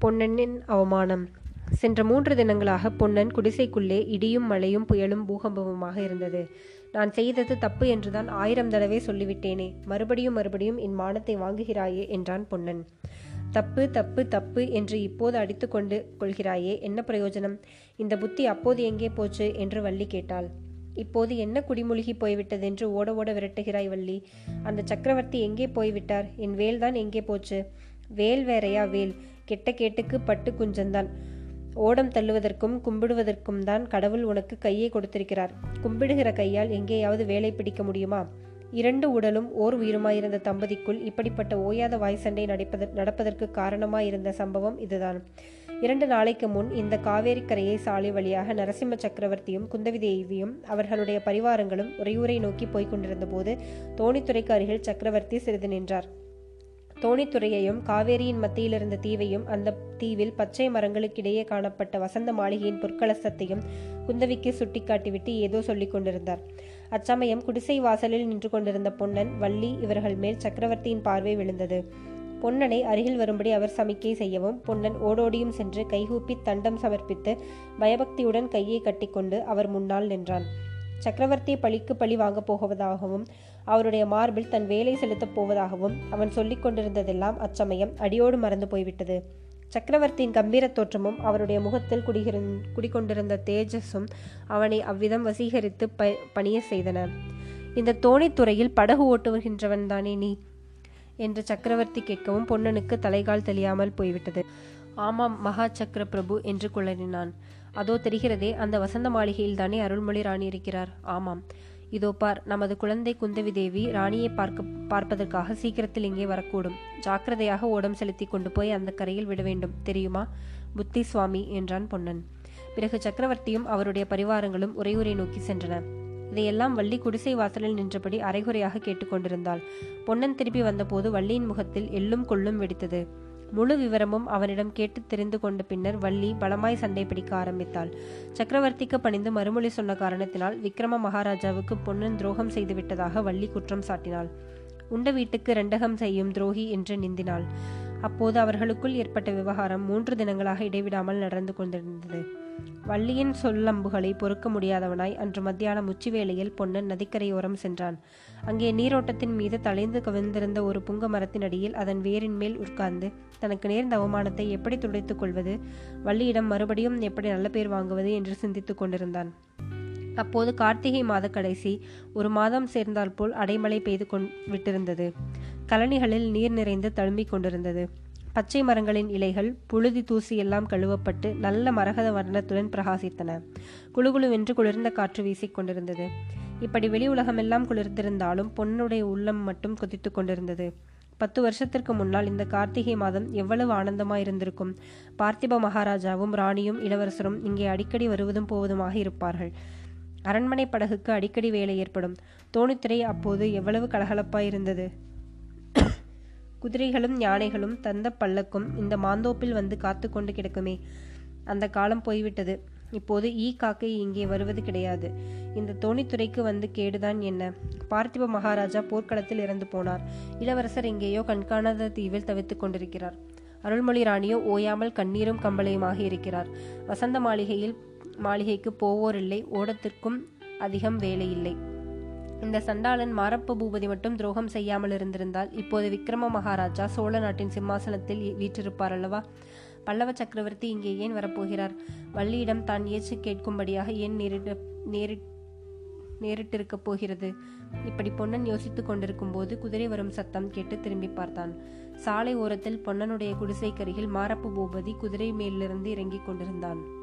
பொன்னனின் அவமானம். சென்ற மூன்று தினங்களாக பொன்னன் குடிசைக்குள்ளே இடியும் மழையும் புயலும் பூகம்பமுமாக இருந்தது. நான் செய்தது தப்பு என்றுதான் ஆயிரம் தடவை சொல்லிவிட்டேனே. மறுபடியும் மறுபடியும் என் மானத்தை வாங்குகிறாயே என்றான் பொன்னன். தப்பு தப்பு தப்பு என்று இப்போது அடித்து கொண்டு கொள்கிறாயே என்ன பிரயோஜனம்? இந்த புத்தி அப்போது எங்கே போச்சு? என்று வள்ளி கேட்டாள். இப்போது என்ன குடிமூழ்கி போய்விட்டதென்று ஓட ஓட விரட்டுகிறாய் வள்ளி. அந்த சக்கரவர்த்தி எங்கே போய்விட்டார்? என் வேல்தான் எங்கே போச்சு? வேல் வேறையா? வேல். கெட்ட கேட்டுக்கு பட்டு குஞ்சந்தான். ஓடம் தள்ளுவதற்கும் கும்பிடுவதற்கும் தான் கடவுள் உனக்கு கையை கொடுத்திருக்கிறார். கும்பிடுகிற கையால் எங்கேயாவது வேலை பிடிக்க முடியுமா? இரண்டு உடலும் ஓர் உயிருமாயிருந்த தம்பதிக்குள் இப்படிப்பட்ட ஓயாத வாய் சண்டை நடப்பத நடப்பதற்கு காரணமாயிருந்த சம்பவம் இதுதான். இரண்டு நாளைக்கு முன் இந்த காவேரி கரையை சாலை வழியாக நரசிம்ம சக்கரவர்த்தியும் குந்தவி தேவியும் அவர்களுடைய பரிவாரங்களும் உறையூரை நோக்கி போய்க் கொண்டிருந்த போது தோணித்துறைக்கு அருகில் சக்கரவர்த்தி சிறிது நின்றார். தோணித்துறையையும் காவேரியின் மத்தியில் இருந்த தீவையும் அந்த தீவில் பச்சை மரங்களுக்கிடையே காணப்பட்ட வசந்த மாளிகையின் பொற்கலசத்தையும் குந்தவிக்கு சுட்டிக்காட்டிவிட்டு ஏதோ சொல்லிக் கொண்டிருந்தார். அச்சமயம் குடிசை வாசலில் நின்று கொண்டிருந்த பொன்னன் வள்ளி இவர்கள் மேல் சக்கரவர்த்தியின் பார்வை விழுந்தது. பொன்னனை அருகில் வரும்படி அவர் சமிக்கை செய்யவும் பொன்னன் ஓடோடியும் சென்று கைகூப்பி தண்டம் சமர்ப்பித்து பயபக்தியுடன் கையை கட்டிக்கொண்டு அவர் முன்னால் நின்றான். சக்கரவர்த்தி பழிக்கு பழி வாங்கப் போவதாகவும் அவருடைய மார்பில் தன் வேலை செலுத்தப் போவதாகவும் அவன் சொல்லிக் கொண்டிருந்ததெல்லாம் அச்சமயம் அடியோடு மறந்து போய்விட்டது. சக்கரவர்த்தியின் கம்பீர தோற்றமும் அவருடைய முகத்தில் குடிகிற குடிக்கொண்டிருந்த தேஜஸும் அவனை அவ்விதம் வசீகரித்து ப பணிய செய்தன. இந்த தோணித்துறையில் படகு ஓட்டுகின்றவன் தானே நீ என்று சக்கரவர்த்தி கேட்கவும் பொன்னனுக்கு தலைகால் தெரியாமல் போய்விட்டது. ஆமாம் மகா சக்கர பிரபு என்று குளறினான் அதோ தெரிகிறதே அந்த வசந்த மாளிகையில் தானே அருள்மொழி ராணி இருக்கிறார். ஆமாம். இதோ பார் நமது குழந்தை குந்தவி தேவி ராணியை பார்க்க பார்ப்பதற்காக சீக்கிரத்தில் இங்கே வரக்கூடும். ஜாக்கிரதையாக ஓடம் செலுத்தி கொண்டு போய் அந்த கரையில் விட வேண்டும். தெரியுமா? புத்தி சுவாமி என்றான் பொன்னன். பிறகு சக்கரவர்த்தியும் அவருடைய பரிவாரங்களும் உரையுரை நோக்கி சென்றன. இதையெல்லாம் வள்ளி குடிசை வாசலில் நின்றபடி அரைகுறையாக கேட்டுக்கொண்டிருந்தாள் பொன்னன் திருப்பி வந்தபோது வள்ளியின் முகத்தில் எள்ளும் கொள்ளும் வெடித்தது. முழு விவரமும் அவனிடம் கேட்டு தெரிந்து கொண்ட பின்னர் வள்ளி பலமாய் சண்டை பிடிக்க ஆரம்பித்தாள். சக்கரவர்த்திக்கு பணிந்து மறுமொழி சொன்ன காரணத்தினால் விக்ரம மகாராஜாவுக்கு பொன்னன் துரோகம் செய்துவிட்டதாக வள்ளி குற்றம் சாட்டினாள். உண்ட வீட்டுக்கு ரெண்டகம் செய்யும் துரோகி என்று நிந்தினாள். அப்போது அவர்களுக்குள் ஏற்பட்ட விவகாரம் மூன்று தினங்களாக இடைவிடாமல் நடந்து கொண்டிருந்தது. வள்ளியின் சொல்லம்புகளை பொறுக்க முடியாதவனாய் அன்று மத்தியானம் உச்சி வேளையில் பொன்னன் நதிக்கரையோரம் சென்றான். அங்கே நீரோட்டத்தின் மீது தலைந்து கவிழ்ந்திருந்த ஒரு புங்க மரத்தின் அடியில் அதன் வேரின் மேல் உட்கார்ந்து தனக்கு நேர்ந்த அவமானத்தை எப்படி துடைத்துக் கொள்வது? வள்ளியிடம் மறுபடியும் எப்படி நல்ல பேர் வாங்குவது? என்று சிந்தித்துக் கொண்டிருந்தான். அப்போது கார்த்திகை மாத கடைசி ஒரு மாதம் சேர்ந்தால் போல் அடைமழை பெய்து கொண் விட்டிருந்தது. கழனிகளில் நீர் நிறைந்து தழும்பிக் கொண்டிருந்தது. பச்சை மரங்களின் இலைகள் புழுதி தூசி எல்லாம் கழுவப்பட்டு நல்ல மரகத வர்ணத்துடன் பிரகாசித்தன. குழுகுழுவென்று குளிர்ந்த காற்று வீசிக் கொண்டிருந்தது. இப்படி வெளி உலகமெல்லாம் குளிர்ந்திருந்தாலும் பொன்னுடைய உள்ளம் மட்டும் கொதித்து கொண்டிருந்தது. பத்து வருஷத்திற்கு முன்னால் இந்த கார்த்திகை மாதம் எவ்வளவு ஆனந்தமாயிருந்திருக்கும் பார்த்திப மகாராஜாவும் ராணியும் இளவரசரும் இங்கே அடிக்கடி வருவதும் போவதுமாக இருப்பார்கள். அரண்மனை படகுக்கு அடிக்கடி வேலை ஏற்படும். தோணித்துறை அப்போது எவ்வளவு கலகலப்பாயிருந்தது குதிரைகளும் யானைகளும் தந்த பல்லக்கும் இந்த மாந்தோப்பில் வந்து காத்து கொண்டு கிடக்குமே. அந்த காலம் போய்விட்டது. இப்போது ஈ காக்கை இங்கே வருவது கிடையாது. இந்த தோணித்துறைக்கு வந்து கேடுதான் என்ன? பார்த்திப மகாராஜா போர்க்களத்தில் இறந்து போனார். இளவரசர் எங்கேயோ கண்காணாத தீவில் தவித்துக் கொண்டிருக்கிறார். அருள்மொழி ராணியோ ஓயாமல் கண்ணீரும் கம்பளையுமாக இருக்கிறார். வசந்த மாளிகையில் மாளிகைக்கு போவோரில்லை. ஓடத்திற்கும் அதிகம் வேலையில்லை. இந்த சண்டாளன் மாரப்ப பூபதி மட்டும் துரோகம் செய்யாமல் இருந்திருந்தால் இப்போது விக்ரம மகாராஜா சோழ நாட்டின் சிம்மாசனத்தில் வீற்றிருப்பார் அல்லவா? பல்லவ சக்கரவர்த்தி இங்கே ஏன் வரப்போகிறார்? வள்ளியிடம் தான் ஏச்சு கேட்கும்படியாக ஏன் நேரிட நேரி நேரிட்டிருக்கப் போகிறது? இப்படி பொன்னன் யோசித்துக் கொண்டிருக்கும் போது குதிரை வரும் சத்தம் கேட்டு திரும்பி பார்த்தான். சாலை ஓரத்தில் பொன்னனுடைய குடிசைக்கருகில் மாரப்பு பூபதி குதிரை மேலிருந்து இறங்கிக் கொண்டிருந்தான்.